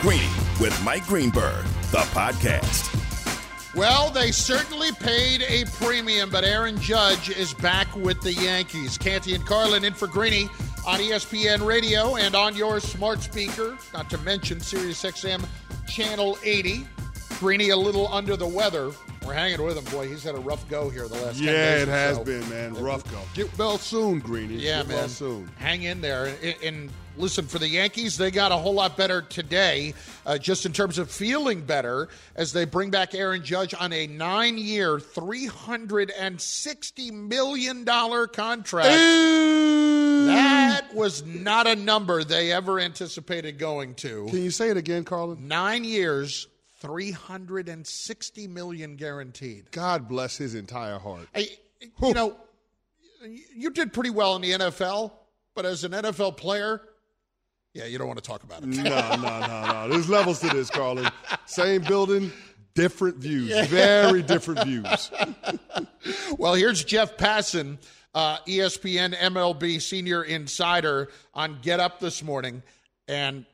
Greeny with Mike Greenberg, the podcast. Well, they certainly paid a premium, but Aaron Judge is back with the Yankees. Canty and Carlin in for Greeny on ESPN Radio and on your smart speaker, not to mention SiriusXM Channel 80. Greeny a little under the weather. We're hanging with him, boy. He's had a rough go here the last. 10 Yeah, days it has so. been, man. Rough go. Get well soon, Greeny. Yeah, Get man. well soon. Hang in there. And, and listen, for the Yankees, they got a whole lot better today, uh, just in terms of feeling better as they bring back Aaron Judge on a nine year, $360 million contract. That was not a number they ever anticipated going to. Can you say it again, Carlin? Nine years, 360 million guaranteed. God bless his entire heart. Hey, you know, you did pretty well in the NFL, but as an NFL player, yeah, you don't want to talk about it. No, no, no, no. There's levels to this, Carlin. Same building, different views. Very different views. well, here's Jeff Passan, uh, ESPN MLB senior insider, on Get Up this morning. And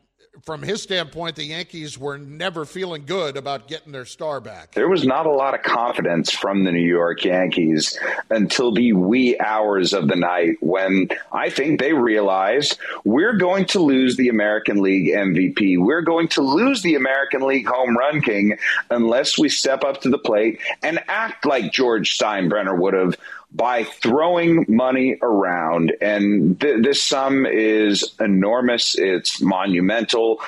from his standpoint, the Yankees were never feeling good about getting their star back. There was not a lot of confidence from the New York Yankees until the wee hours of the night when I think they realized we're going to lose the American League MVP. We're going to lose the American League home run king unless we step up to the plate and act like George Steinbrenner would have by throwing money around. And th- this sum is enormous. It's monumental,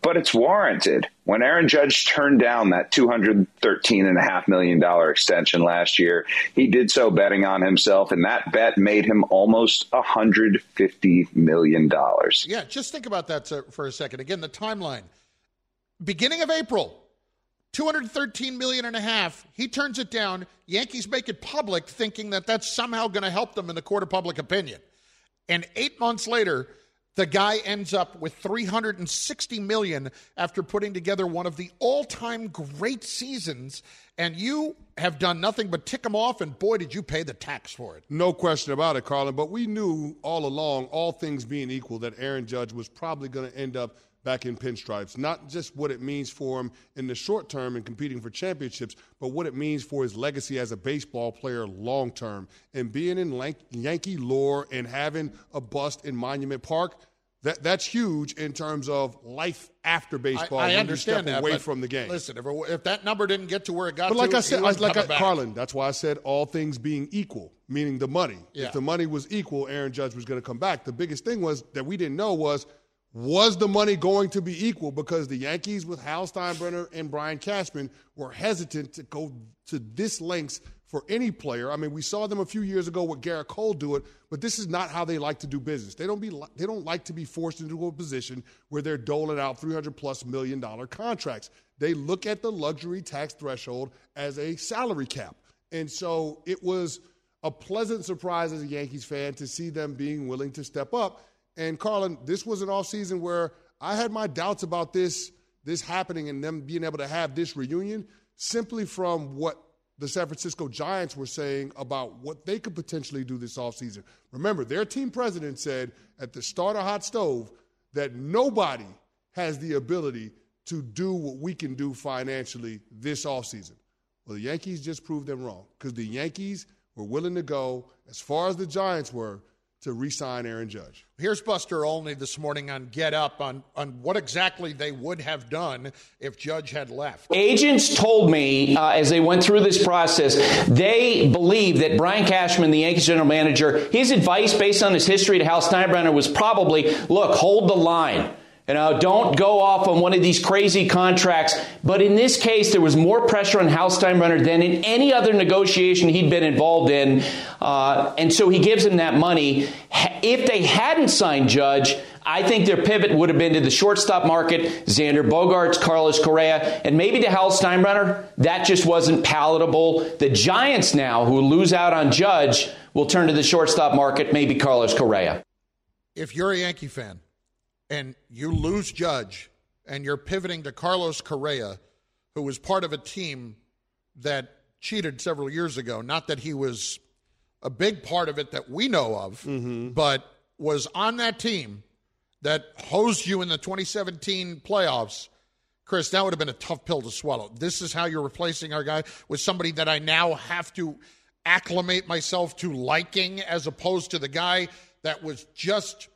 but it's warranted. When Aaron Judge turned down that $213.5 million extension last year, he did so betting on himself, and that bet made him almost $150 million. Yeah, just think about that for a second. Again, the timeline. Beginning of April, 213 million and a half. He turns it down. Yankees make it public thinking that that's somehow going to help them in the court of public opinion. And 8 months later, the guy ends up with 360 million after putting together one of the all-time great seasons and you have done nothing but tick him off and boy did you pay the tax for it. No question about it, Carlin. But we knew all along, all things being equal, that Aaron Judge was probably going to end up back in pinstripes. Not just what it means for him in the short term in competing for championships, but what it means for his legacy as a baseball player long term. And being in Yankee lore and having a bust in Monument Park, that, that's huge in terms of life after baseball. I, I when you understand step that away from the game. Listen, if, if that number didn't get to where it got But like to, I said, wasn't like I. Carlin, that's why I said all things being equal, meaning the money. Yeah. If the money was equal, Aaron Judge was going to come back. The biggest thing was that we didn't know was was the money going to be equal because the Yankees with Hal Steinbrenner and Brian Cashman were hesitant to go to this lengths for any player. I mean, we saw them a few years ago with Gerrit Cole do it, but this is not how they like to do business. They don't be they don't like to be forced into a position where they're doling out 300 plus million dollar contracts. They look at the luxury tax threshold as a salary cap. And so it was a pleasant surprise as a Yankees fan to see them being willing to step up. And Carlin, this was an offseason where I had my doubts about this this happening and them being able to have this reunion simply from what the San Francisco Giants were saying about what they could potentially do this offseason. Remember, their team president said at the start of Hot Stove that nobody has the ability to do what we can do financially this offseason. Well, the Yankees just proved them wrong because the Yankees were willing to go as far as the Giants were to re-sign Aaron Judge. Here's Buster Olney this morning on Get Up on, on what exactly they would have done if Judge had left. Agents told me uh, as they went through this process, they believe that Brian Cashman, the Yankees general manager, his advice based on his history to Hal Steinbrenner was probably, look, hold the line. You know, don't go off on one of these crazy contracts. But in this case, there was more pressure on Hal Steinbrenner than in any other negotiation he'd been involved in. Uh, and so he gives him that money. If they hadn't signed Judge, I think their pivot would have been to the shortstop market, Xander Bogaerts, Carlos Correa, and maybe to Hal Steinbrenner. That just wasn't palatable. The Giants now, who lose out on Judge, will turn to the shortstop market, maybe Carlos Correa. If you're a Yankee fan and you lose Judge and you're pivoting to Carlos Correa, who was part of a team that cheated several years ago, not that he was a big part of it that we know of, mm-hmm. but was on that team that hosed you in the 2017 playoffs, Chris, that would have been a tough pill to swallow. This is how you're replacing our guy with somebody that I now have to acclimate myself to liking as opposed to the guy that was just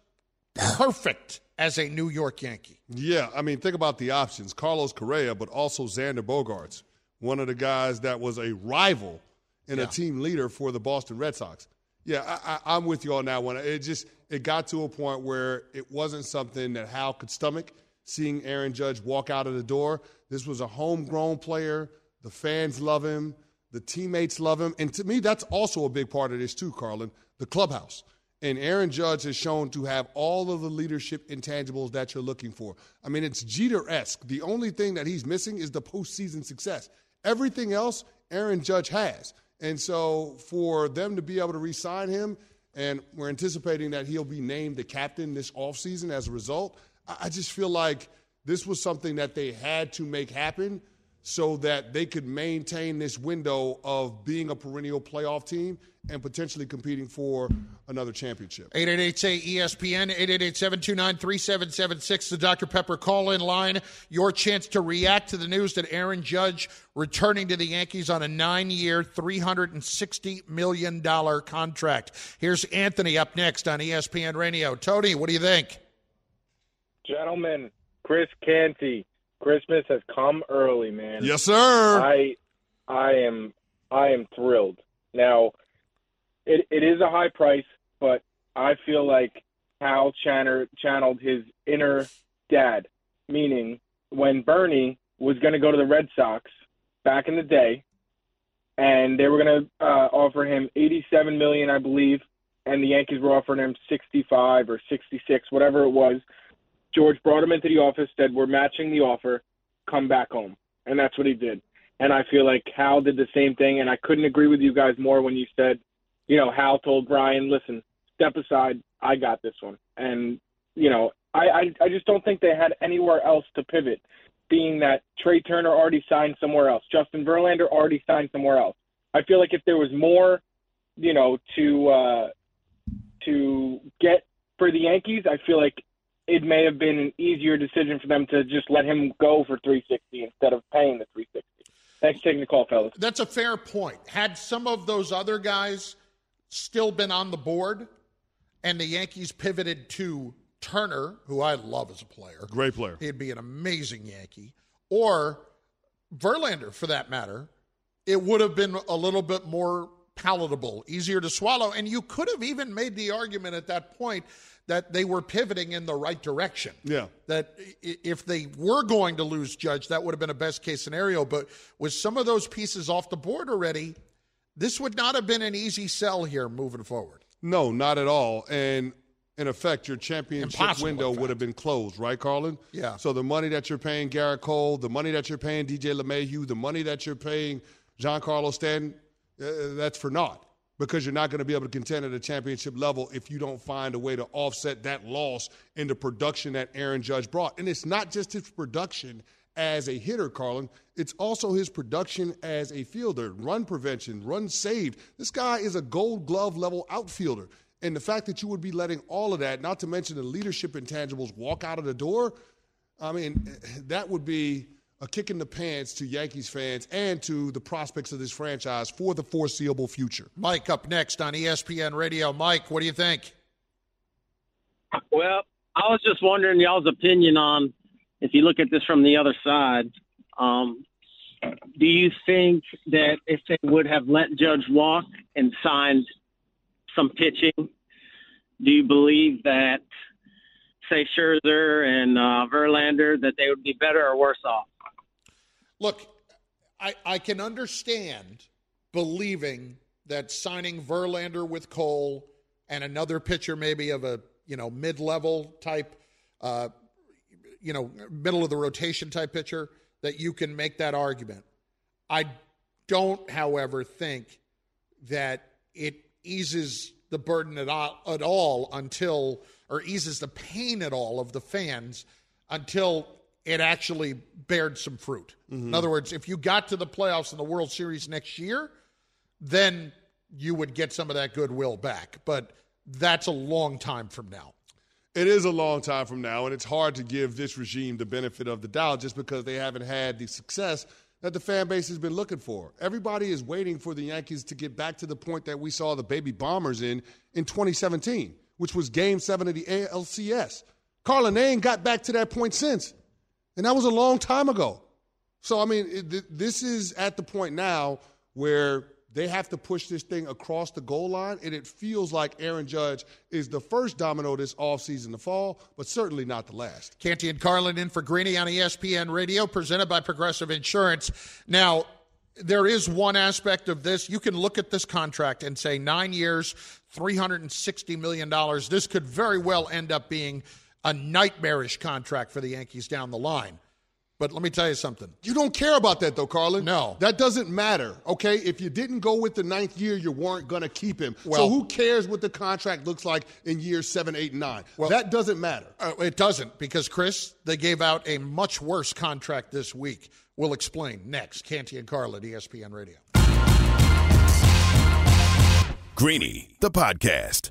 perfect as a New York Yankee. Yeah, I mean, think about the options Carlos Correa, but also Xander Bogaerts, one of the guys that was a rival and yeah. a team leader for the Boston Red Sox. Yeah, I, am with you on that one. It just it got to a point where it wasn't something that Hal could stomach. Seeing Aaron Judge walk out of the door, this was a homegrown player. The fans love him. The teammates love him. And to me, that's also a big part of this too, Carlin. The clubhouse. And Aaron Judge has shown to have all of the leadership intangibles that you're looking for. I mean, it's Jeter esque. The only thing that he's missing is the postseason success. Everything else, Aaron Judge has. And so for them to be able to re sign him, and we're anticipating that he'll be named the captain this offseason as a result, I just feel like this was something that they had to make happen so that they could maintain this window of being a perennial playoff team and potentially competing for another championship. 888-ESPN, 888-729-3776, the Dr. Pepper call-in line. Your chance to react to the news that Aaron Judge returning to the Yankees on a nine-year, $360 million contract. Here's Anthony up next on ESPN Radio. Tony, what do you think? Gentlemen, Chris Canty Christmas has come early, man. Yes, sir. I I am I am thrilled. Now, it it is a high price, but I feel like Hal Channer channeled his inner dad, meaning when Bernie was going to go to the Red Sox back in the day, and they were going to uh, offer him 87 million, I believe, and the Yankees were offering him 65 or 66, whatever it was. George brought him into the office, said, We're matching the offer, come back home. And that's what he did. And I feel like Hal did the same thing. And I couldn't agree with you guys more when you said, you know, Hal told Brian, listen, step aside. I got this one. And, you know, I, I, I just don't think they had anywhere else to pivot, being that Trea Turner already signed somewhere else. Justin Verlander already signed somewhere else. I feel like if there was more, you know, to uh, to get for the Yankees, I feel like it may have been an easier decision for them to just let him go for 360 instead of paying the 360. Thanks for taking the call, fellas. That's a fair point. Had some of those other guys still been on the board and the Yankees pivoted to Turner, who I love as a player. Great player. He'd be an amazing Yankee. Or Verlander, for that matter, it would have been a little bit more palatable, easier to swallow. And you could have even made the argument at that point that they were pivoting in the right direction. Yeah. That if they were going to lose Judge, that would have been a best case scenario. But with some of those pieces off the board already, this would not have been an easy sell here moving forward. No, not at all. And in effect, your championship Impossible, window would have been closed, right, Carlin? Yeah. So the money that you're paying Gerrit Cole, the money that you're paying DJ LeMahieu, the money that you're paying Giancarlo Stanton, uh, that's for naught because you're not going to be able to contend at a championship level if you don't find a way to offset that loss in the production that Aaron Judge brought. And it's not just his production as a hitter, Carlin. It's also his production as a fielder, run prevention, run saved. This guy is a gold glove level outfielder. And the fact that you would be letting all of that, not to mention the leadership intangibles, walk out of the door, I mean, that would be a kick in the pants to Yankees fans and to the prospects of this franchise for the foreseeable future. Mike up next on ESPN Radio. Mike, what do you think? Well, I was just wondering y'all's opinion on if you look at this from the other side. Um, do you think that if they would have let Judge walk and signed some pitching, do you believe that say Scherzer and uh, Verlander, that they would be better or worse off? Look, I, I can understand believing that signing Verlander with Cole and another pitcher, maybe of a you know mid-level type, uh, you know middle of the rotation type pitcher, that you can make that argument. I don't, however, think that it eases the burden at all, at all until, or eases the pain at all of the fans until it actually bared some fruit. Mm-hmm. In other words, if you got to the playoffs in the World Series next year, then you would get some of that goodwill back. But that's a long time from now. It is a long time from now, and it's hard to give this regime the benefit of the doubt just because they haven't had the success that the fan base has been looking for. Everybody is waiting for the Yankees to get back to the point that we saw the baby bombers in in 2017, which was game seven of the ALCS. Carlin, they ain't got back to that point since. And that was a long time ago. So, I mean, it, this is at the point now where they have to push this thing across the goal line, and it feels like Aaron Judge is the first domino this offseason to fall, but certainly not the last. Canty and Carlin in for Greeny on ESPN Radio, presented by Progressive Insurance. Now, there is one aspect of this. You can look at this contract and say nine years, $360 million. This could very well end up being a nightmarish contract for the Yankees down the line. But let me tell you something. You don't care about that, though, Carlin. No. That doesn't matter, okay? If you didn't go with the ninth year, you weren't going to keep him. Well, so who cares what the contract looks like in years seven, eight, and nine? Well, that doesn't matter. Uh, it doesn't because, Chris, they gave out a much worse contract this week. We'll explain next. Canty and Carlin, ESPN Radio. Greeny, the podcast.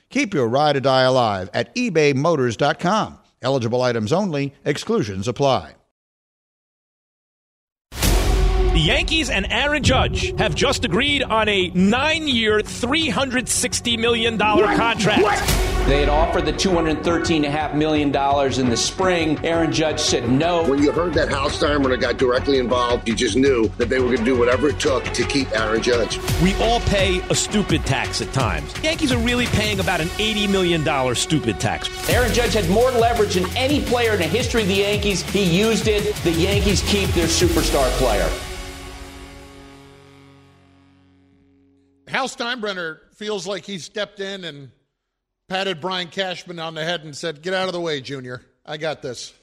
Keep your ride or die alive at ebaymotors.com. Eligible items only, exclusions apply. The Yankees and Aaron Judge have just agreed on a nine year, $360 million contract. What? They had offered the $213.5 million in the spring. Aaron Judge said no. When you heard that Hal Steinbrenner got directly involved, you just knew that they were going to do whatever it took to keep Aaron Judge. We all pay a stupid tax at times. Yankees are really paying about an $80 million stupid tax. Aaron Judge had more leverage than any player in the history of the Yankees. He used it. The Yankees keep their superstar player. Hal Steinbrenner feels like he stepped in and patted Brian Cashman on the head and said, Get out of the way, Junior. I got this.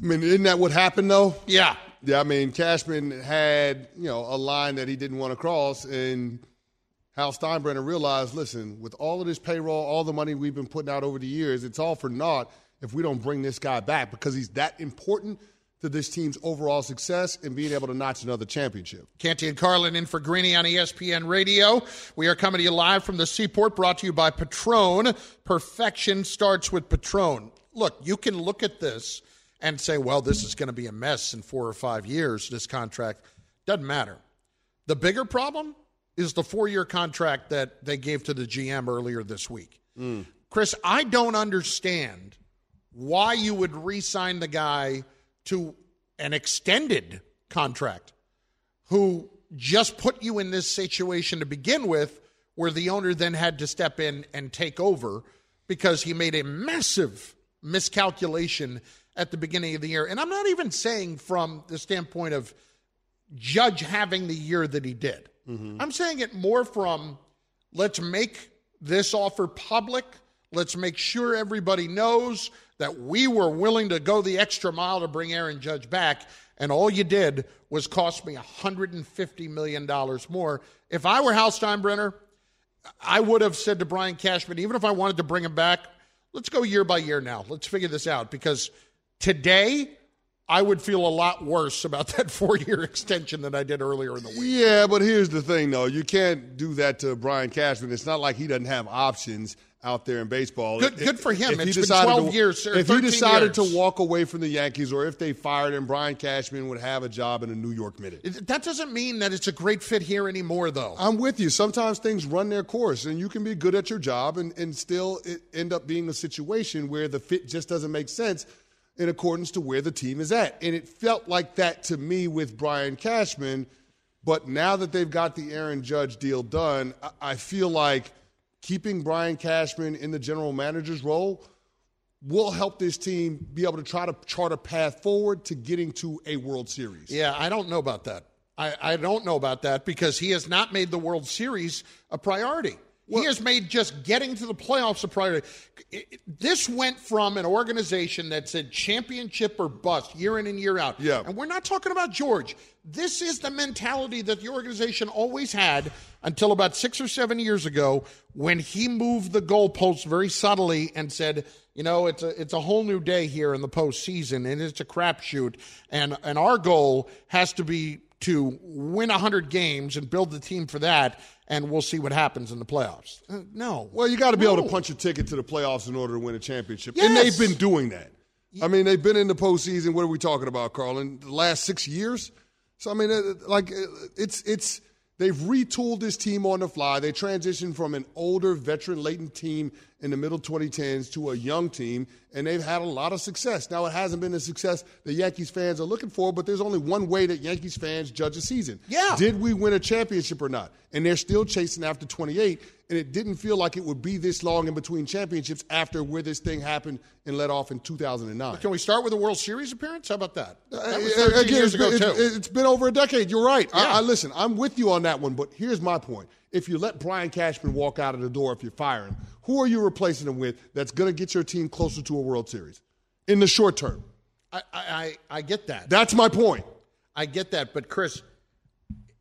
I mean, isn't that what happened, though? Yeah. Yeah, I mean, Cashman had, you know, a line that he didn't want to cross, and Hal Steinbrenner realized, listen, with all of this payroll, all the money we've been putting out over the years, it's all for naught if we don't bring this guy back because he's that important to this team's overall success and being able to notch another championship. Canty and Carlin in for Greeny on ESPN Radio. We are coming to you live from the Seaport, brought to you by Patron. Perfection starts with Patron. Look, you can look at this and say, well, this is going to be a mess in four or five years, this contract. Doesn't matter. The bigger problem is the four year contract that they gave to the GM earlier this week. Mm. Chris, I don't understand why you would re sign the guy to an extended contract who just put you in this situation to begin with, where the owner then had to step in and take over because he made a massive miscalculation at the beginning of the year. And I'm not even saying from the standpoint of Judge having the year that he did. Mm-hmm. I'm saying it more from let's make this offer public. Let's make sure everybody knows that we were willing to go the extra mile to bring Aaron Judge back. And all you did was cost me $150 million more. If I were Hal Steinbrenner, I would have said to Brian Cashman, even if I wanted to bring him back, let's go year by year now. Let's figure this out because today I would feel a lot worse about that four year extension than I did earlier in the week. Yeah, but here's the thing, though. You can't do that to Brian Cashman. It's not like he doesn't have options out there in baseball. Good, good for him. If It's he been decided 12 to, years. Or If he decided years. to walk away from the Yankees, or if they fired him, Brian Cashman would have a job in a New York minute. That doesn't mean that it's a great fit here anymore, though. I'm with you. Sometimes things run their course, and you can be good at your job and, and still end up being a situation where the fit just doesn't make sense in accordance to where the team is at. And it felt like that to me with Brian Cashman. But now that they've got the Aaron Judge deal done, I, I feel like keeping Brian Cashman in the general manager's role will help this team be able to try to chart a path forward to getting to a World Series. Yeah, I don't know about that. I, I don't know about that because he has not made the World Series a priority. he has made just getting to the playoffs a priority. It- it- This went from an organization that said championship or bust year in and year out. Yeah. And we're not talking about George. This is the mentality that the organization always had until about six or seven years ago when he moved the goalposts very subtly and said, you know, it's a it's a whole new day here in the postseason, and it's a crapshoot. And and our goal has to be to win hundred games and build the team for that, and we'll see what happens in the playoffs. Uh, no, Well, you got to be able to punch a ticket to the playoffs in order to win a championship. Yes. And they've been doing that. I mean, they've been in the postseason. What are we talking about, Carlin? The last six years? So, I mean, uh, like, uh, it's, it's, they've retooled this team on the fly. They transitioned from an older, veteran laden team in the middle 2010s to a young team, and they've had a lot of success. Now, it hasn't been the success the Yankees fans are looking for, but there's only one way that Yankees fans judge a season. Yeah. Did we win a championship or not? And they're still chasing after 28, and it didn't feel like it would be this long in between championships after where this thing happened and let off in 2009. Can we start with a World Series appearance? How about that? That was Uh, 13 again, years ago been, too. it's- it's been over a decade. You're right. I, Yeah. I listen. I'm with you on that one. But here's my point: if you let Brian Cashman walk out of the door, if you fire him, who are you replacing him with? That's going to get your team closer to a World Series in the short term. I, I, I I get that. That's my point. I get that, but Chris,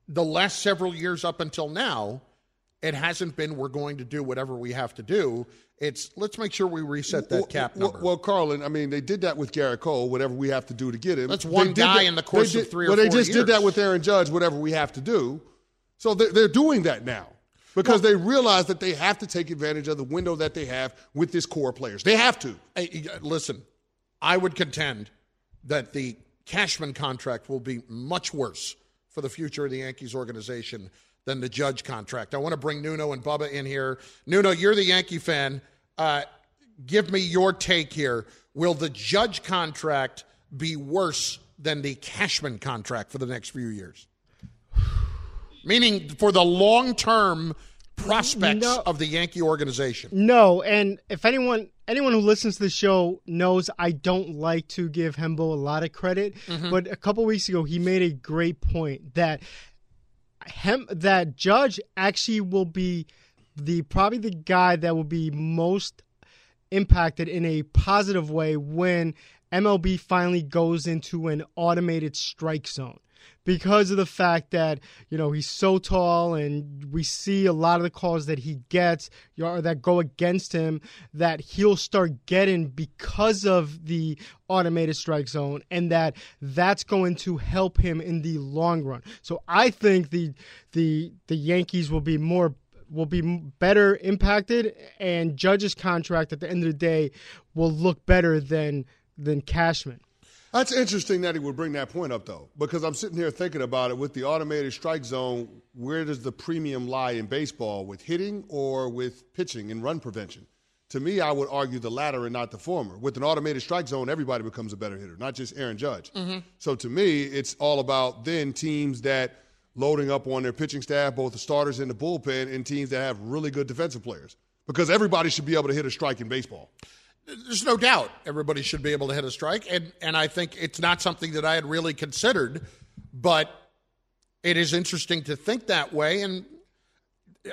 the last several years up until now, it hasn't been we're going to do whatever we have to do. It's let's make sure we reset that Well, cap well, number. Well, Carlin, I mean, they did that with Gerrit Cole. Whatever we have to do to get him. That's one They did guy that- in the course they of three or Well, they four just did that with Aaron Judge. Whatever we have to do. So they're, they're doing that now because they realize that they have to take advantage of the window that they have with this core players. They have to. Hey, listen, I would contend that the Cashman contract will be much worse for the future of the Yankees organization than the Judge contract. I want to bring Nuno and Bubba in here. Nuno, you're the Yankee fan. Uh, give me your take here. Will the Judge contract be worse than the Cashman contract for the next few years? Meaning for the long term prospects No. of the Yankee organization. No, and if anyone anyone who listens to the show knows I don't like to give Hembo a lot of credit, Mhm. but a couple weeks ago he made a great point that Hem that Judge actually will be the probably the guy that will be most impacted in a positive way when MLB finally goes into an automated strike zone. Because of the fact that you know he's so tall and we see a lot of the calls that he gets that go against him that he'll start getting because of the automated strike zone and that that's going to help him in the long run. So i think the the the yankees will be more will be better impacted and judge's contract at the end of the day will look better than than cashman that's interesting that he would bring that point up, though, because I'm sitting here thinking about it. With the automated strike zone, where does the premium lie in baseball, with hitting or with pitching and run prevention? To me, I would argue the latter and not the former. With an automated strike zone, everybody becomes a better hitter, not just Aaron Judge. Mm-hmm. So to me, it's all about then teams that loading up on their pitching staff, both the starters and the bullpen, and teams that have really good defensive players. Because everybody should be able to hit a strike in baseball. There's no doubt everybody should be able to hit a strike, and and I think it's not something that I had really considered, but it is interesting to think that way. And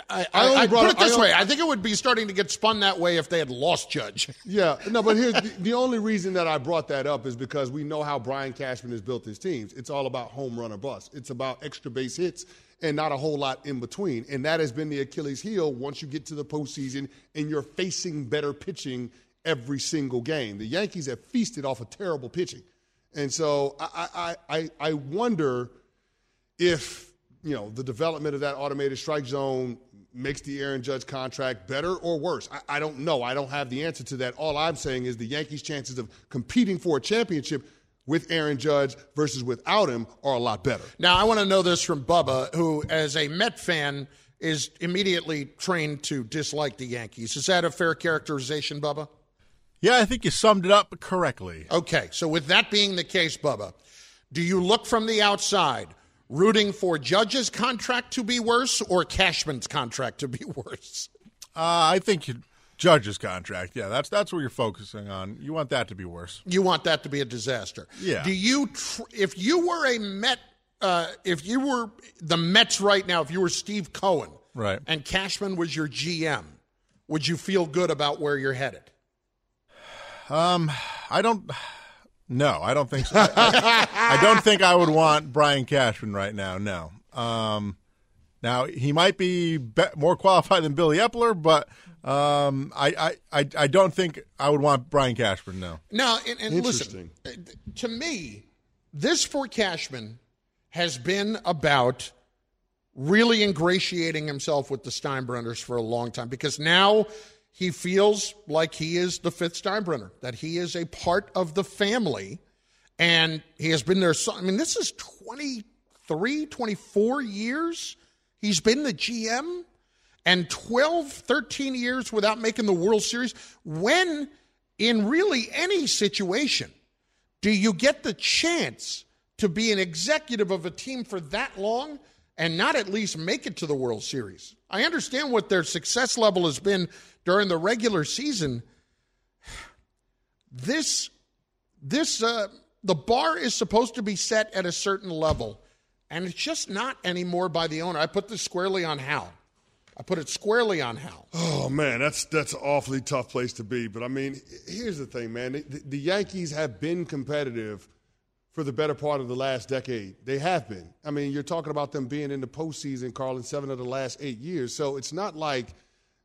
I, I, I brought put up- it this I way: I think it would be starting to get spun that way if they had lost Judge. Yeah, no, but here's the, the only reason that I brought that up is because we know how Brian Cashman has built his teams. It's all about home run or bust. It's about extra base hits and not a whole lot in between. And that has been the Achilles heel once you get to the postseason and you're facing better pitching every single game. The Yankees have feasted off of terrible pitching. And so I, I, I, I wonder if, you know, the development of that automated strike zone makes the Aaron Judge contract better or worse. I, I don't know. I don't have the answer to that. All I'm saying is the Yankees' chances of competing for a championship with Aaron Judge versus without him are a lot better. Now, I want to know this from Bubba, who, as a Met fan, is immediately trained to dislike the Yankees. Is that a fair characterization, Bubba? Yeah, I think you summed it up correctly. Okay, so with that being the case, Bubba, do you look from the outside rooting for Judge's contract to be worse or Cashman's contract to be worse? Uh, I think you, Judge's contract. Yeah, that's that's what you're focusing on. You want that to be worse. You want that to be a disaster. Yeah. Do you, tr- if you were a Met, uh, if you were the Mets right now, if you were Steve Cohen, Right. and Cashman was your GM, would you feel good about where you're headed? Um, I don't. No, I don't think so. I, I- I don't think I would want Brian Cashman right now. No. Um, now he might be, be more qualified than Billy Eppler, but um, I, I, I, I don't think I would want Brian Cashman. No. No, and, and listen, uh, to me, this for Cashman has been about really ingratiating himself with the Steinbrenners for a long time because now he feels like he is the fifth Steinbrenner, that he is a part of the family, and he has been there. So, I mean, this is 23, 24 years he's been the GM and 12, 13 years without making the World Series. When, in really any situation, do you get the chance to be an executive of a team for that long and not at least make it to the World Series? I understand what their success level has been during the regular season. This, this, uh, the bar is supposed to be set at a certain level, and it's just not anymore by the owner. I put this squarely on Hal. I put it squarely on Hal. Oh man, that's that's an awfully tough place to be. But I mean, here's the thing, man. The, the Yankees have been competitive for the better part of the last decade. They have been. I mean, you're talking about them being in the postseason, Carl, in seven of the last eight years. So it's not like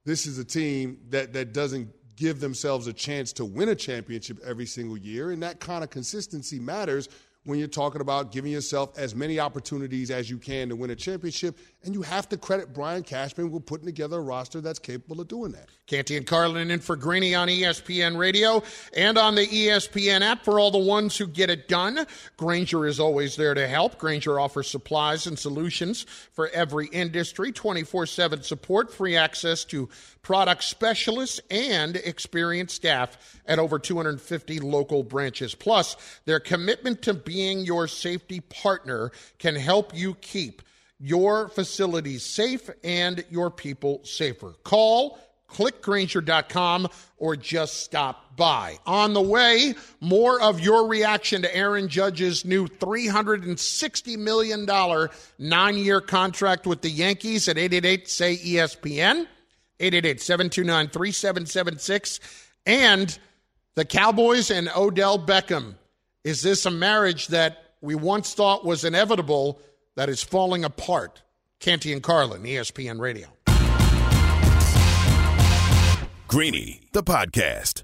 this is a team that that doesn't give themselves a chance to win a championship every single year, and that kind of consistency matters when you're talking about giving yourself as many opportunities as you can to win a championship. And you have to credit Brian Cashman with putting together a roster that's capable of doing that. Canty and Carlin in for Greeny on ESPN Radio and on the ESPN app for all the ones who get it done. Grainger is always there to help. Grainger offers supplies and solutions for every industry, 24 7 support, free access to product specialists, and experienced staff at over 250 local branches. Plus, their commitment to being your safety partner can help you keep your facilities safe and your people safer. Call clickgrainger.com or just stop by. On the way, more of your reaction to Aaron Judge's new $360 million nine year contract with the Yankees at 888 say ESPN, 888 729 3776, and the Cowboys and Odell Beckham. Is this a marriage that we once thought was inevitable that is falling apart. Canty and Carlin, ESPN Radio. Greeny, the podcast.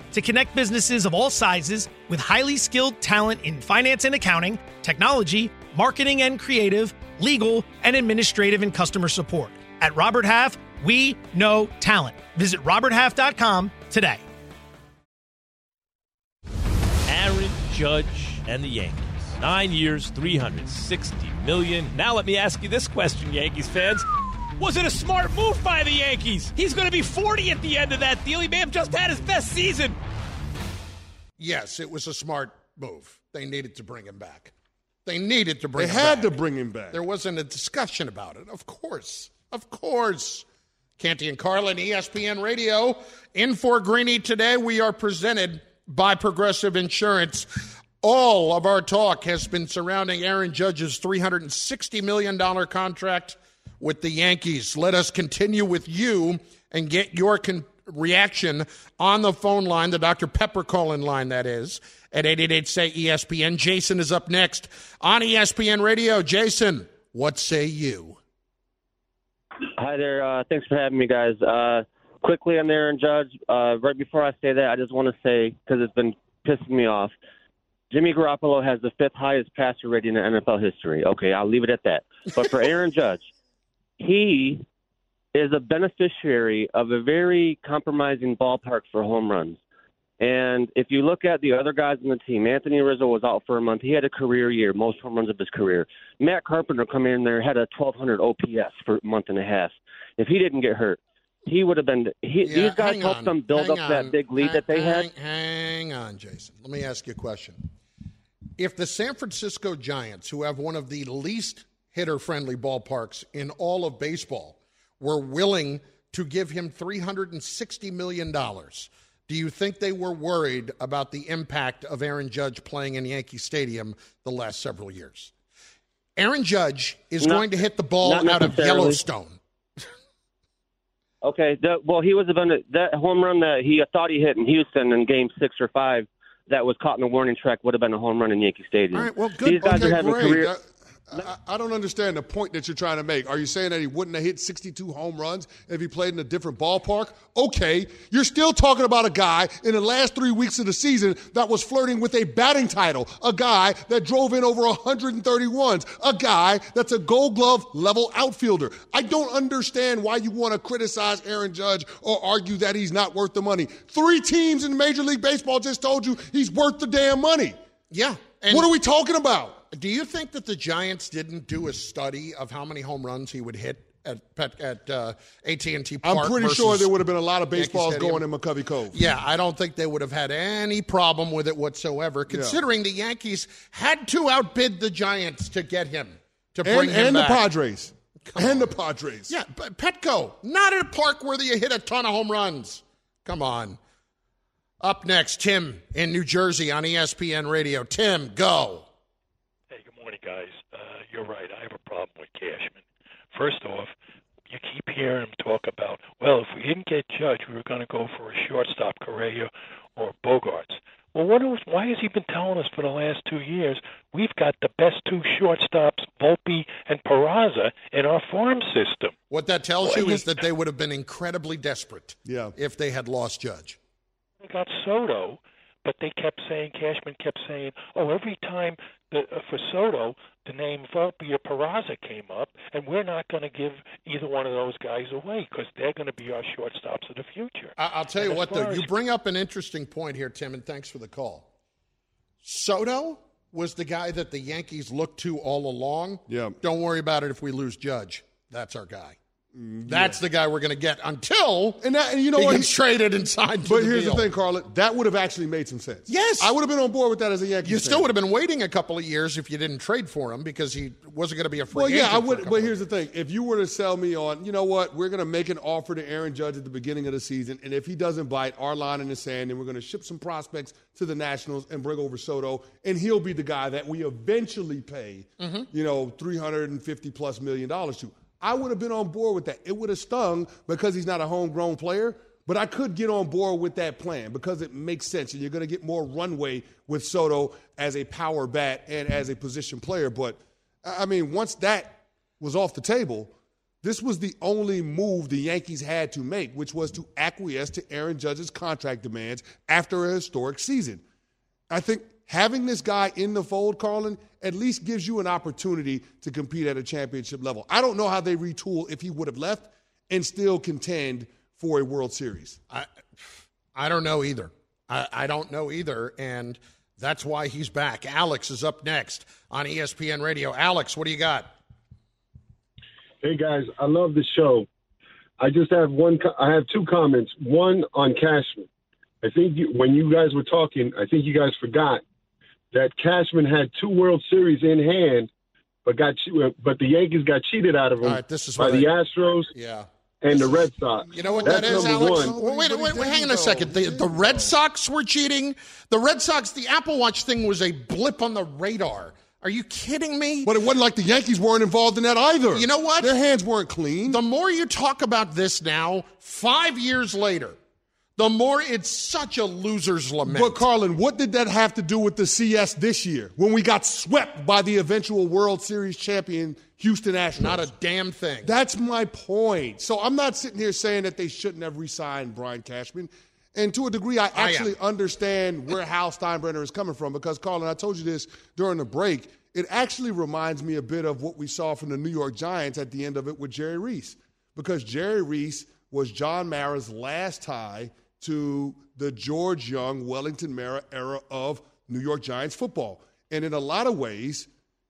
to connect businesses of all sizes with highly skilled talent in finance and accounting, technology, marketing and creative, legal, and administrative and customer support. At Robert Half, we know talent. Visit RobertHalf.com today. Aaron Judge and the Yankees. Nine years, 360 million. Now let me ask you this question, Yankees fans. Was it a smart move by the Yankees? He's going to be 40 at the end of that deal. He may have just had his best season. Yes, it was a smart move. They needed to bring him back. They needed to bring They him had back. to bring him back. There wasn't a discussion about it. Of course. Of course. Canty and Carlin, ESPN Radio. In for Greeny today, we are presented by Progressive Insurance. All of our talk has been surrounding Aaron Judge's $360 million contract with the Yankees. Let us continue with you and get your con- reaction on the phone line, the Dr. Pepper call-in line, that is, at 888-SAY-ESPN. Jason is up next on ESPN Radio. Jason, what say you? Hi there. Uh, thanks for having me, guys. Uh, quickly on Aaron Judge, uh, right before I say that, I just want to say, because it's been pissing me off, Jimmy Garoppolo has the fifth highest passer rating in NFL history. Okay, I'll leave it at that. But for Aaron Judge, he is a beneficiary of a very compromising ballpark for home runs. And if you look at the other guys on the team, Anthony Rizzo was out for a month. He had a career year, most home runs of his career. Matt Carpenter come in there had a 1200 OPS for a month and a half. If he didn't get hurt, he would have been. He, Yeah, these guys helped on, them build up that big lead hang- that they hang, had. Hang on, Jason. Let me ask you a question. If the San Francisco Giants, who have one of the least hitter friendly ballparks in all of baseball, were willing to give him $360 million, do you think they were worried about the impact of Aaron Judge playing in Yankee Stadium the last several years? Aaron Judge is Not- going to hit the ball out of. Yellowstone. Okay, that, well, he was a ben- that home run that he thought he hit in Houston in Game Six or Five. That was caught in the warning track would have been a home run in Yankee Stadium. All right, well, good. These guys okay, are having great. career. Uh, I, I don't understand the point that you're trying to make. Are you saying that he wouldn't have hit 62 home runs if he played in a different ballpark? Okay, you're still talking about a guy in the last three weeks of the season that was flirting with a batting title, a guy that drove in over 131s, a guy that's a gold glove level outfielder. I don't understand why you want to criticize Aaron Judge or argue that he's not worth the money. Three teams in Major League Baseball just told you he's worth the damn money. Yeah. what are we talking about? Do you think that the Giants didn't do a study of how many home runs he would hit at Pet, at uh, AT&T Park? I'm pretty sure there would have been a lot of baseballs going in McCovey Cove. Yeah, I don't think they would have had any problem with it whatsoever, considering the Yankees had to outbid the Giants to get him to And, bring him and the back. Padres. and the Padres. Yeah, but Petco, not at a park where you hit a ton of home runs. Come on. Up next, Tim in New Jersey on ESPN Radio. Tim, go. Hey, morning, guys. Uh, you're right. I have a problem with Cashman. first off, you keep hearing him talk about, well, if we didn't get Judge, we were going to go for a shortstop, Correa or Bogaerts. Well, what was, why has he been telling us for the last two years we've got the best two shortstops, Volpe and Peraza, in our farm system? What that tells Well, you he- is that they would have been incredibly desperate yeah. if they had lost Judge. They got Soto, but they kept saying Cashman kept saying, "Oh, every time the, for Soto, the name Volpe or Peraza came up, and we're not going to give either one of those guys away because they're going to be our shortstops of the future." I- I'll tell you And what, though, far you bring up an interesting point here, Tim, and thanks for the call. Soto was the guy that the Yankees looked to all along. Yeah. Don't worry about it if we lose Judge. That's our guy. That's the guy we're going to get until and, that, and you know he what? gets traded and signed. to But the here's deal. the thing, Carla. That would have actually made some sense. Yes. I would have been on board with that as a Yankees You fan. still would have been waiting a couple of years if you didn't trade for him because he wasn't going to be a free Well, yeah, I would. But here's the thing: if you were to sell me on, you know what, we're going to make an offer to Aaron Judge at the beginning of the season, and if he doesn't bite, our line in the sand, and we're going to ship some prospects to the Nationals and bring over Soto, and he'll be the guy that we eventually pay, Mhm. you know, three hundred and fifty plus million dollars to. I would have been on board with that. It would have stung because he's not a homegrown player. But I could get on board with that plan because it makes sense, and you're going to get more runway with Soto as a power bat and as a position player. But I mean, once that was off the table, this was the only move the Yankees had to make, which was to acquiesce to Aaron Judge's contract demands after a historic season. I think having this guy in the fold, Carlin, at least gives you an opportunity to compete at a championship level. I don't know how they retool if he would have left and still contend for a World Series. I, I don't know either. I, I don't know either, and that's why he's back. Alex is up next on ESPN Radio. Alex, what do you got? Hey guys, I love the show. I just have one. I have two comments. One on Cashman. I think you, when you guys were talking, I think you guys forgot that Cashman had two World Series in hand, but got but the Yankees got cheated out of him All right, this is by what the I- Astros Yeah. and the Red Sox. You know what That's that is, Alex? one. Well, wait, wait, wait, hang on a second. The, the Red Sox were cheating. The Red Sox, the Apple Watch thing was a blip on the radar. Are you kidding me? But it wasn't like the Yankees weren't involved in that either. You know what? Their hands weren't clean. The more you talk about this now, five years later, the more it's such a loser's lament. But Carlin, what did that have to do with the CS this year when we got swept by the eventual World Series champion Houston Astros? Not a damn thing. That's my point. So I'm not sitting here saying that they shouldn't have re-signed Brian Cashman. And to a degree, I I actually understand where Hal Steinbrenner is coming from because, Carlin, I told you this during the break. It actually reminds me a bit of what we saw from the New York Giants at the end of it with Jerry Reese. Because Jerry Reese was John Mara's last tie to the George Young, Wellington Mara era of New York Giants football. And in a lot of ways,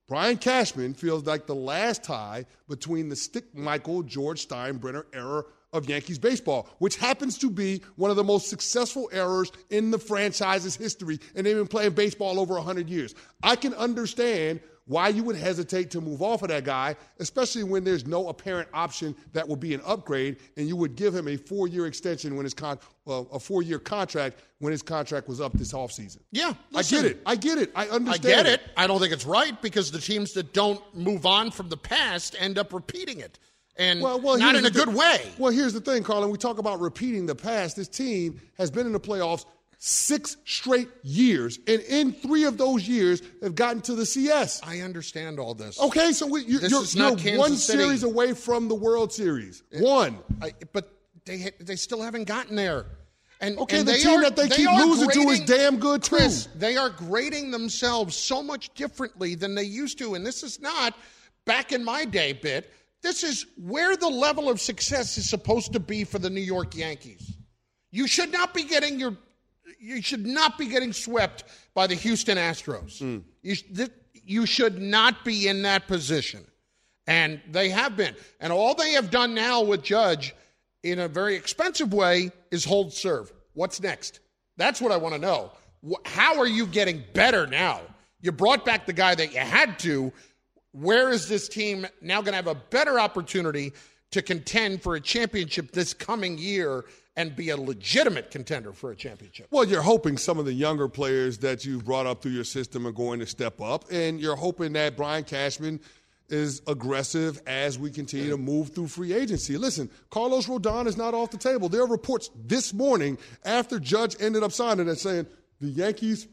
Brian Cashman feels like the last tie between the Stick Michael George Steinbrenner era of Yankees baseball, which happens to be one of the most successful eras in the franchise's history, and they've been playing baseball over 100 years. I can understand why you would hesitate to move off of that guy, especially when there's no apparent option that would be an upgrade, and you would give him a four-year extension when his con- well, a four-year contract when his contract was up this offseason. Yeah, I get it. I get it. I understand. I get it. I don't think it's right because the teams that don't move on from the past end up repeating it. And well, not in a good way. Well, here's the thing, Carlin. We talk about repeating the past. This team has been in the playoffs six straight years, and in three of those years, they've gotten to the CS. I understand all this. Okay, so we, you're, This you're, you're one City. series away from the World Series. One. I, but they they still haven't gotten there. And Okay, and the they team are, that they keep are losing to is damn good, too. Chris, they are grading themselves so much differently than they used to, and this is not back in my day bit. This is where the level of success is supposed to be for the New York Yankees. You should not be getting your you should not be getting swept by the Houston Astros. Hmm. You, sh- th- you should not be in that position. And they have been. And all they have done now with Judge in a very expensive way is hold serve. What's next? That's what I want to know. How are you getting better now? You brought back the guy that you had to. Where is this team now going to have a better opportunity to contend for a championship this coming year and be a legitimate contender for a championship? Well, you're hoping some of the younger players that you've brought up through your system are going to step up, and you're hoping that Brian Cashman is aggressive as we continue to move through free agency. Listen, Carlos Rodon is not off the table. There are reports this morning after Judge ended up signing it saying the Yankees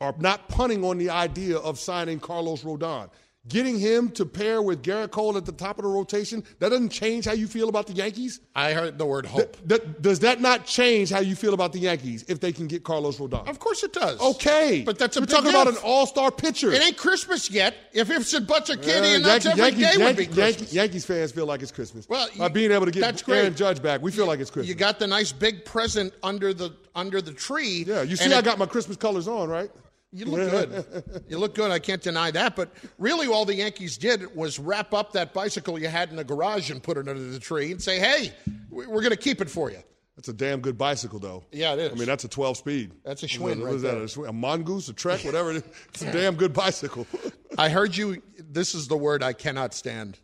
are not punting on the idea of signing Carlos Rodon. Getting him to pair with Gerrit Cole at the top of the rotation, that doesn't change how you feel about the Yankees? I heard the word hope. Th- th- does that not change how you feel about the Yankees if they can get Carlos Rodon? Of course it does. Okay. But that's a We're talking about an all star pitcher. It ain't Christmas yet. If ifs and buts are candy Uh, and Yankee- every day Yankees, would be Christmas. Yankees- fans feel like it's Christmas. Well, By being able to get that's great. Judge back, we feel like it's Christmas. You got the nice big present under the under the tree. yeah, you see, I it- got my Christmas colors on, right? You look good. you look good. I can't deny that. But really, all the Yankees did was wrap up that bicycle you had in the garage and put it under the tree and say, "Hey, we- we're going to keep it for you." That's a damn good bicycle, though. Yeah, it is. I mean, that's a 12 speed. That's a What Schwinn is right that? there. A, Schwinn- a mongoose, a trek, whatever it is. It's a damn good bicycle. I heard you. This is the word I cannot stand.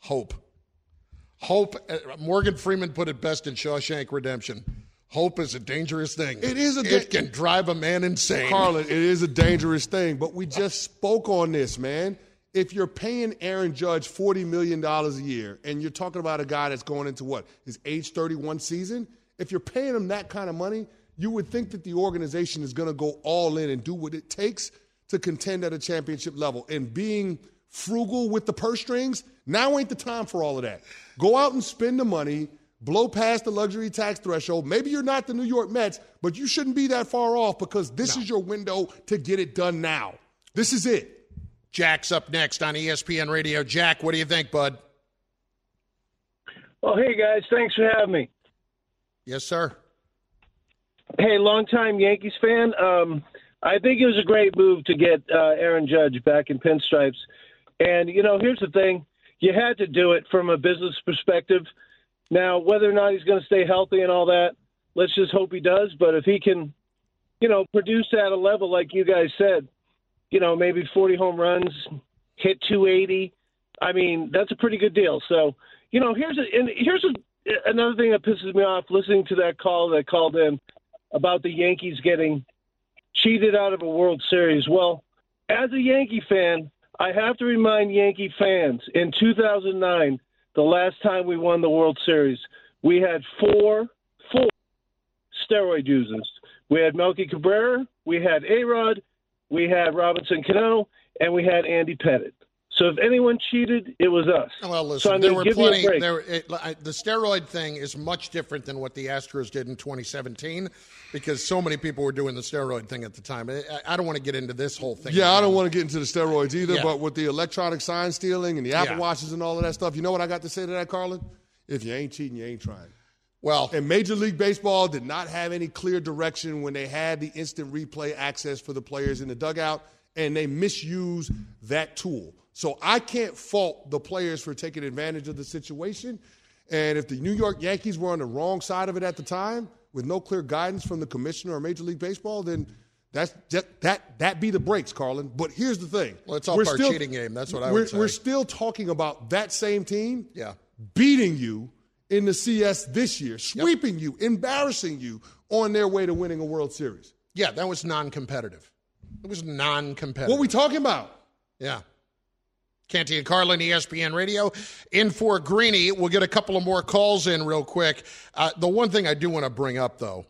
Hope. Hope. uh, Morgan Freeman put it best in Shawshank Redemption. Hope is a dangerous thing. It is a da- It can drive a man insane. Carlin, it is a dangerous thing, but we just spoke on this, man. If you're paying Aaron Judge $40 million a year and you're talking about a guy that's going into what, his age 31 season, if you're paying him that kind of money, you would think that the organization is going to go all in and do what it takes to contend at a championship level. And being frugal with the purse strings, now ain't the time for all of that. Go out and spend the money, blow past the luxury tax threshold. Maybe you're not the New York Mets, but you shouldn't be that far off because this is your window to get it done now. This is it. Jack's up next on ESPN Radio. Jack, what do you think, bud? Well, hey guys, thanks for having me. Yes, sir. Hey, longtime Yankees fan. Um, I think it was a great move to get uh, Aaron Judge back in pinstripes. And you know, here's the thing: you had to do it from a business perspective. Now, whether or not he's going to stay healthy and all that, let's just hope he does. But if he can, you know, produce at a level like you guys said, you know, maybe 40 home runs, hit 280. I mean, that's a pretty good deal. So, you know, here's a, and here's a, another thing that pisses me off listening to that call that called in about the Yankees getting cheated out of a World Series. Well, as a Yankee fan, I have to remind Yankee fans in 2009, the last time we won the World Series, we had four, four steroid users. We had Melky Cabrera, we had A Rod, we had Robinson Cano, and we had Andy Pettitte. So if anyone cheated, it was us. Well, listen, so there were give me a plenty. There, it, I, the steroid thing is much different than what the Astros did in 2017, because so many people were doing the steroid thing at the time. I, I don't want to get into this whole thing. Yeah, I don't want to get into the steroids either, Yeah. but with the electronic sign stealing and the Apple Yeah. Watches and all of that stuff, you know what I got to say to that, Carlin? If you ain't cheating, you ain't trying. Well, and Major League Baseball did not have any clear direction when they had the instant replay access for the players in the dugout, and they misused that tool. So I can't fault the players for taking advantage of the situation. And if the New York Yankees were on the wrong side of it at the time, with no clear guidance from the commissioner or Major League Baseball, then that's just, that that be the breaks, Carlin. But here's the thing: Well, it's all We're part still- cheating game. That's what I we're, would say. We're still talking about that same team Yeah. beating you in the CS this year, sweeping you, embarrassing you on their way to winning a World Series. Yeah, that was non-competitive. It was non-competitive. What are we talking about? Yeah. Canty and Carlin, ESPN Radio. In for Greeny. We'll get a couple of more calls in real quick. Uh, the one thing I do want to bring up, though,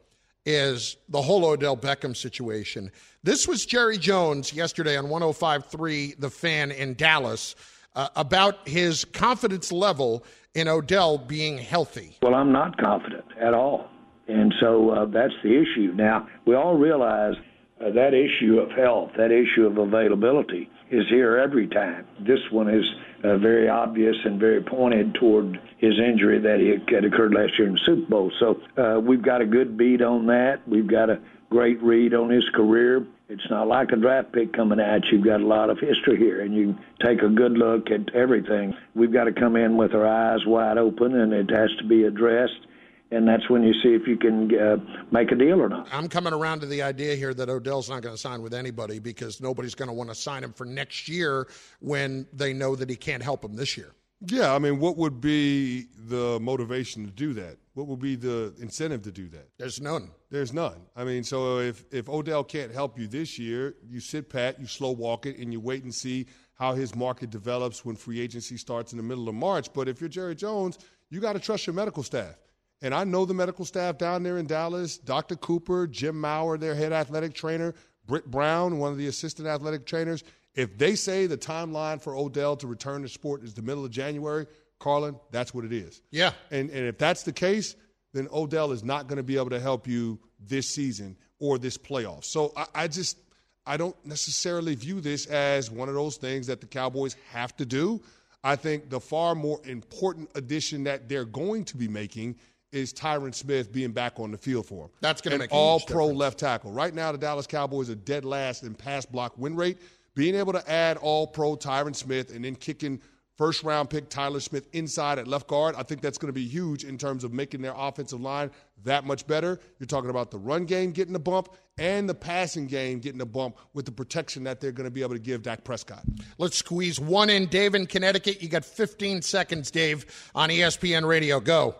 is the whole Odell Beckham situation. This was Jerry Jones yesterday on 105.3 The Fan in Dallas uh, about his confidence level in Odell being healthy. Well, I'm not confident at all. And so uh, that's the issue. Now, we all realize uh, that issue of health, that issue of availability is here every time. This one is uh, very obvious and very pointed toward his injury that he had occurred last year in the Super Bowl. So uh, we've got a good beat on that. We've got a great read on his career. It's not like a draft pick coming you. You've got a lot of history here, and you take a good look at everything. We've got to come in with our eyes wide open, and it has to be addressed. And that's when you see if you can uh, make a deal or not. I'm coming around to the idea here that Odell's not going to sign with anybody because nobody's going to want to sign him for next year when they know that he can't help him this year. Yeah, I mean, what would be the motivation to do that? What would be the incentive to do that? There's none. There's none. I mean, so if if Odell can't help you this year, you sit pat, you slow walk it, and you wait and see how his market develops when free agency starts in the middle of March. But if you're Jerry Jones, you got to trust your medical staff. And I know the medical staff down there in Dallas, Dr. Cooper, Jim Maurer, their head athletic trainer, Britt Brown, one of the assistant athletic trainers. If they say the timeline for Odell to return to sport is the middle of January, Carlin, that's what it is. Yeah. And, and if that's the case, then Odell is not going to be able to help you this season or this playoff. So I, I just I don't necessarily view this as one of those things that the Cowboys have to do. I think the far more important addition that they're going to be making is Tyron Smith being back on the field for him. That's going to make all pro difference. left tackle. Right now, the Dallas Cowboys are dead last in pass block win rate. Being able to add all pro Tyron Smith and then kicking first round pick Tyler Smith inside at left guard, I think that's going to be huge in terms of making their offensive line that much better. You're talking about the run game getting a bump and the passing game getting a bump with the protection that they're going to be able to give Dak Prescott. Let's squeeze one in. Dave in Connecticut. You got 15 seconds, Dave, on ESPN Radio. Go.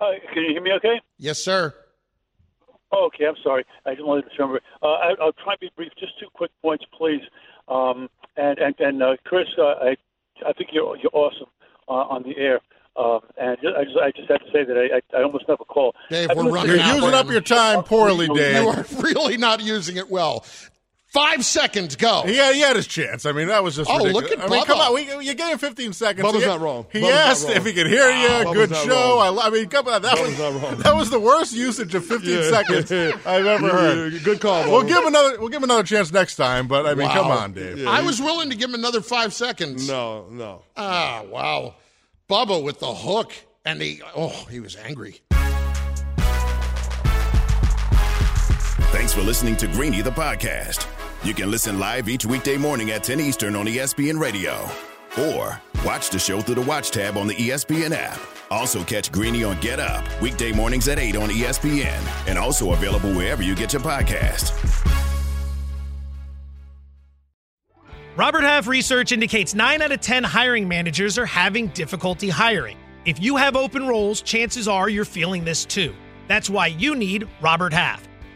Uh, can you hear me okay? Yes, sir. Oh, okay, I'm sorry. I didn't want to remember. Uh, I, I'll try to be brief. Just two quick points, please. Um, and and, and uh, Chris, uh, I I think you're you're awesome uh, on the air. Um, and I just I just have to say that I I, I almost never call. Dave, I've we're running out. You're using up your time poorly, Dave. You are really not using it well. Five seconds, go. He had, he had his chance. I mean, that was just Oh, ridiculous. look at I mean, come on. We, you gave him 15 seconds. Bubba's He- not wrong. He Bubba's asked wrong. if he could hear you. Bubba's Good show. wrong. I, I mean, come on. That Bubba's was not wrong. that was the worst usage of 15 Yeah. seconds I've ever heard. good call, We'll give him another. We'll give him another chance next time. But I mean, Wow. come on, Dave. I was willing to give him another five seconds. No, no. Ah, wow. Bubba with the hook. And he, oh, he was angry. Thanks for listening to Greeny the podcast. You can listen live each weekday morning at 10 Eastern on ESPN Radio. Or watch the show through the Watch tab on the ESPN app. Also catch Greeny on Get Up, weekday mornings at 8 on ESPN. And also available wherever you get your podcast. Robert Half research indicates 9 out of 10 hiring managers are having difficulty hiring. If you have open roles, chances are you're feeling this too. That's why you need Robert Half.